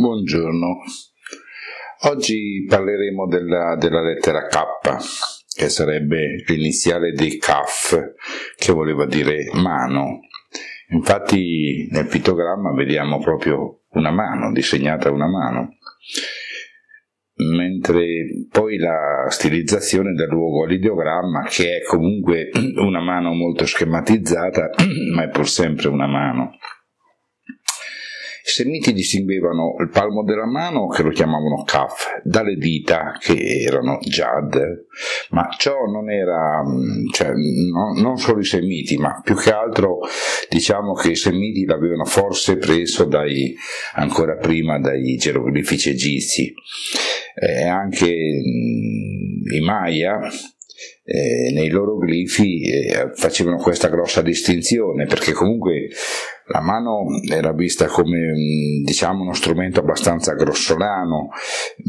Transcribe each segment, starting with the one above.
Buongiorno. Oggi parleremo della, della, lettera K, che sarebbe l'iniziale di CAF, che voleva dire mano. Infatti nel pittogramma vediamo proprio una mano, disegnata una mano, mentre poi la stilizzazione dà luogo all'ideogramma, che è comunque una mano molto schematizzata, ma è pur sempre una mano. I semiti distinguevano il palmo della mano, che lo chiamavano kaf, dalle dita, che erano jad, ma ciò non era, mm, cioè, no, non solo i semiti, ma più che altro diciamo che i semiti l'avevano forse preso dai, ancora prima dai geroglifici egizi. E anche mm, i Maya, eh, nei loro glifi eh, facevano questa grossa distinzione perché comunque la mano era vista come diciamo uno strumento abbastanza grossolano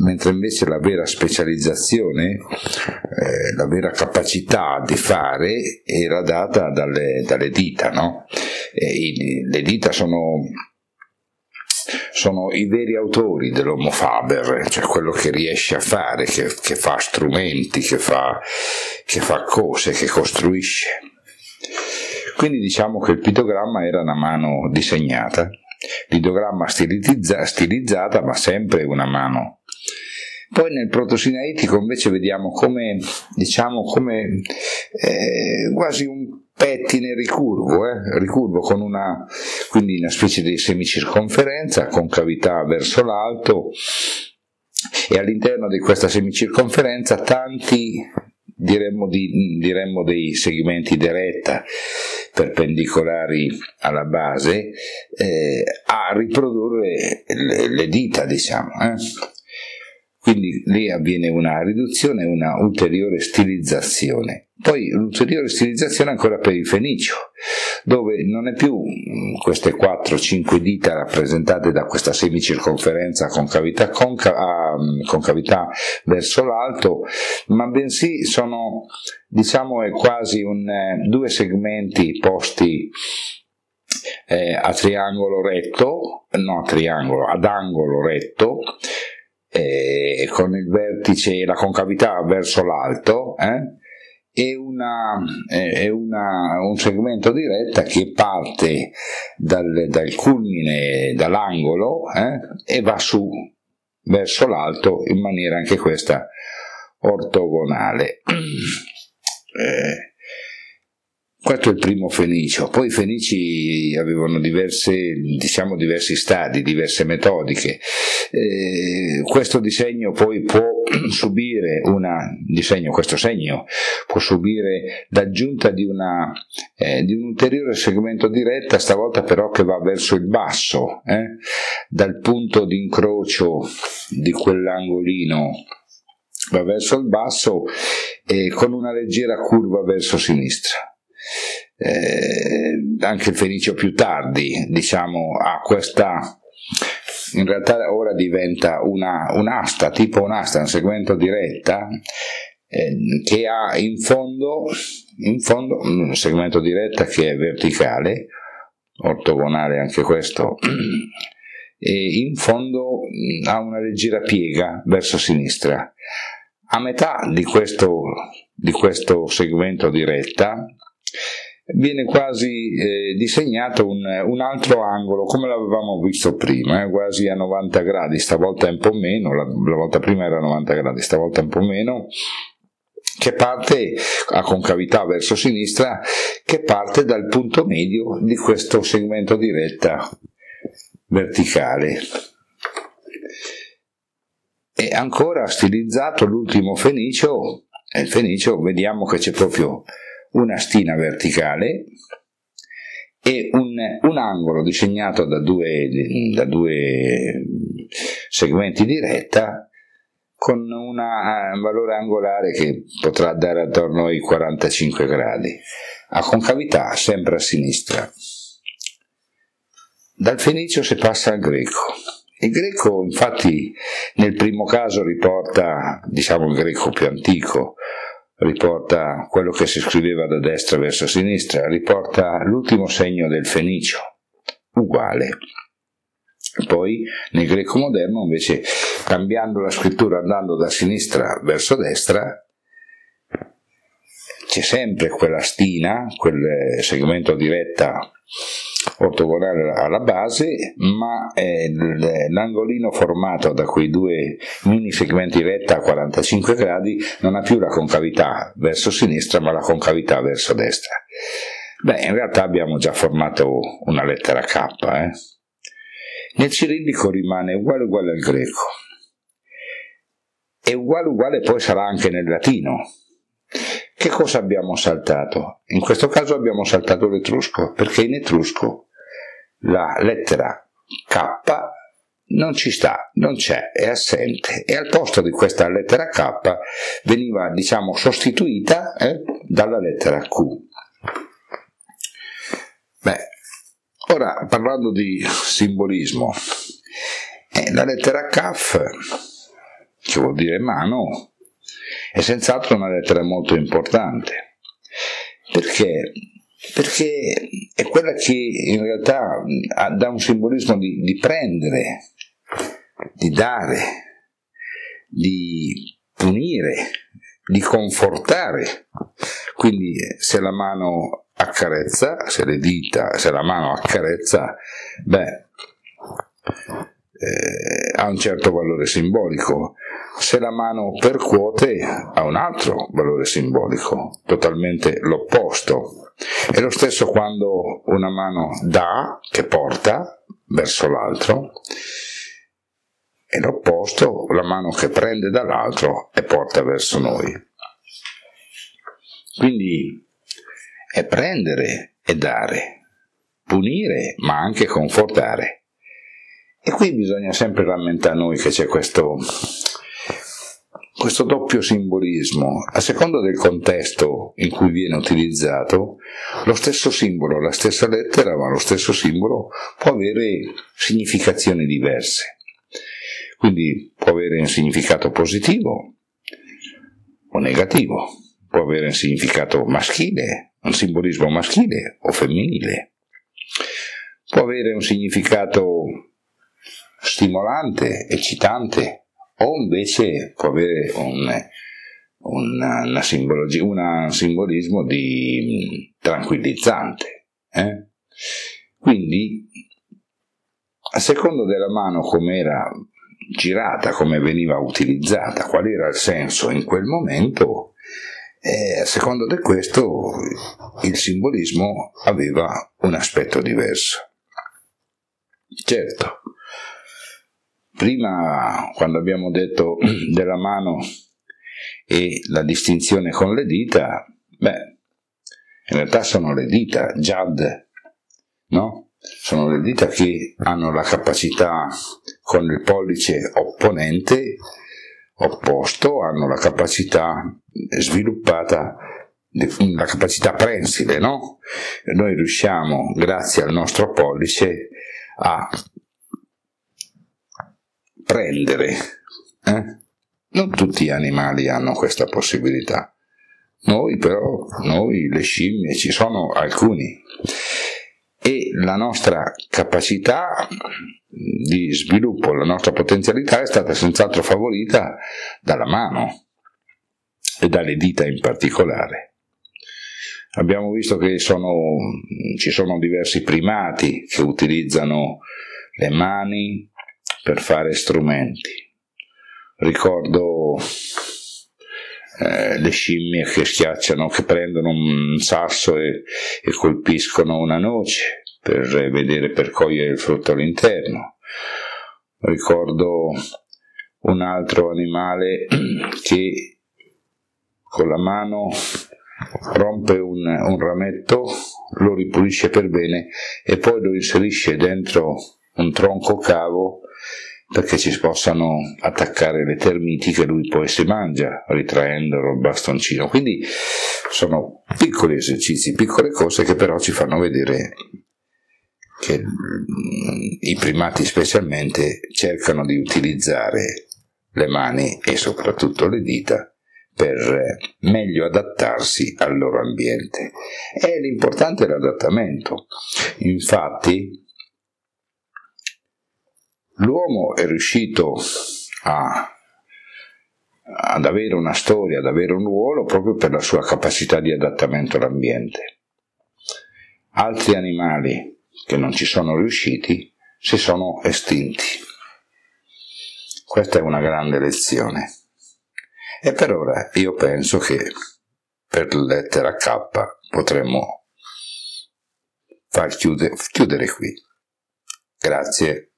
mentre invece la vera specializzazione eh, la vera capacità di fare era data dalle, dalle dita no? I, le dita sono sono i veri autori dell'Homo Faber, cioè quello che riesce a fare, che, che fa strumenti, che fa, che fa cose, che costruisce. Quindi diciamo che il pittogramma era una mano disegnata, l'idogramma stilizza, stilizzata, ma sempre una mano. Poi nel proto-sinaitico invece vediamo come, diciamo, come eh, quasi un pettine ricurvo, eh? ricurvo con una, quindi una specie di semicirconferenza con cavità verso l'alto e all'interno di questa semicirconferenza tanti diremmo, di, diremmo dei segmenti diretta perpendicolari alla base eh, a riprodurre le, le dita diciamo eh? Quindi lì avviene una riduzione e una ulteriore stilizzazione. Poi l'ulteriore stilizzazione ancora per il fenicio, dove non è più mm, queste 4-5 dita rappresentate da questa semicirconferenza con cavità, conca- ah, mm, con cavità verso l'alto, ma bensì sono diciamo quasi un, eh, due segmenti posti eh, a triangolo retto, no a triangolo, ad angolo retto, eh, con il vertice e la concavità verso l'alto, eh, è, una, è una, un segmento di retta che parte dal, dal culmine, dall'angolo eh, e va su verso l'alto in maniera anche questa ortogonale. Eh, questo è il primo fenicio, poi i fenici avevano diverse, diciamo, diversi stadi, diverse metodiche. Eh, questo disegno poi può subire una, disegno, questo segno può subire l'aggiunta di, una, eh, di un ulteriore segmento di retta, stavolta però che va verso il basso, eh, dal punto di incrocio di quell'angolino va verso il basso e con una leggera curva verso sinistra eh, anche il Fenicio più tardi, diciamo, ha questa in realtà ora diventa una, un'asta, tipo un'asta, un segmento di retta eh, che ha in fondo, in fondo un segmento di retta che è verticale, ortogonale anche questo, e in fondo ha una leggera piega verso sinistra. A metà di questo, di questo segmento di retta viene quasi eh, disegnato un, un, altro angolo come l'avevamo visto prima, eh, quasi a 90 gradi, stavolta un po' meno, la, la volta prima era a 90 gradi, stavolta un po' meno, che parte a concavità verso sinistra, che parte dal punto medio di questo segmento di retta verticale. E ancora stilizzato l'ultimo fenicio, e il fenicio vediamo che c'è proprio una stina verticale e un, un angolo disegnato da due, da due, segmenti di retta con un valore angolare che potrà dare attorno ai 45 gradi, a concavità sempre a sinistra. Dal fenicio si passa al greco. Il greco infatti nel primo caso riporta, diciamo il greco più antico, riporta quello che si scriveva da destra verso sinistra, riporta l'ultimo segno del fenicio, uguale. Poi nel greco moderno invece cambiando la scrittura andando da sinistra verso destra c'è sempre quella stina, quel segmento di retta ortogonale alla base, ma l'angolino formato da quei due mini segmenti retta a 45 gradi non ha più la concavità verso sinistra, ma la concavità verso destra. Beh, in realtà abbiamo già formato una lettera K. Eh? Nel cirillico rimane uguale uguale al greco. E uguale uguale poi sarà anche nel latino. Che cosa abbiamo saltato? In questo caso abbiamo saltato l'etrusco, perché in etrusco la lettera K non ci sta, non c'è, è assente e al posto di questa lettera K veniva diciamo sostituita eh, dalla lettera Q. Beh, ora parlando di simbolismo, eh, la lettera Kaf, che vuol dire mano, è senz'altro una lettera molto importante. Perché? Perché è quella che in realtà dà un simbolismo di, di prendere, di dare, di punire, di confortare. Quindi se la mano accarezza, se le dita, se la mano accarezza, beh, eh, ha un certo valore simbolico. Se la mano percuote ha un altro valore simbolico, totalmente l'opposto. È lo stesso quando una mano dà, che porta verso l'altro, e l'opposto, la mano che prende dall'altro e porta verso noi. Quindi è prendere e dare, punire ma anche confortare. E qui bisogna sempre rammentare noi che c'è questo, questo doppio simbolismo. A seconda del contesto in cui viene utilizzato, lo stesso simbolo, la stessa lettera, ma lo stesso simbolo può avere significazioni diverse. Quindi può avere un significato positivo o negativo, può avere un significato maschile un simbolismo maschile o femminile. Può avere un significato stimolante, eccitante, o invece può avere un, una, una un simbolismo di tranquillizzante. Eh? Quindi, a secondo della mano come era girata, come veniva utilizzata, qual era il senso in quel momento, e a secondo di questo il simbolismo aveva un aspetto diverso. Certo, prima quando abbiamo detto della mano e la distinzione con le dita, beh, in realtà sono le dita, Jad, no? Sono le dita che hanno la capacità con il pollice opponente opposto hanno la capacità sviluppata, la capacità prensile, no? Noi riusciamo, grazie al nostro pollice, a prendere. Eh? Non tutti gli animali hanno questa possibilità. Noi però, noi le scimmie, ci sono alcuni. E la nostra capacità di sviluppo, la nostra potenzialità è stata senz'altro favorita dalla mano e dalle dita in particolare. Abbiamo visto che sono, ci sono diversi primati che utilizzano le mani per fare strumenti. Ricordo eh, le scimmie che schiacciano, che prendono un sasso e, e colpiscono una noce per vedere per cogliere il frutto all'interno. Ricordo un altro animale che con la mano rompe un, un, rametto, lo ripulisce per bene e poi lo inserisce dentro un tronco cavo perché ci possano attaccare le termiti che lui poi si mangia ritraendolo il bastoncino. Quindi sono piccoli esercizi, piccole cose che però ci fanno vedere che mm, i primati specialmente cercano di utilizzare le mani e soprattutto le dita per eh, meglio adattarsi al loro ambiente. E l'importante è l'adattamento. Infatti, L'uomo è riuscito a, ad avere una storia, ad avere un ruolo proprio per la sua capacità di adattamento all'ambiente. Altri animali che non ci sono riusciti si sono estinti. Questa è una grande lezione. E per ora io penso che per lettera K potremmo far chiudere, chiudere qui. Grazie.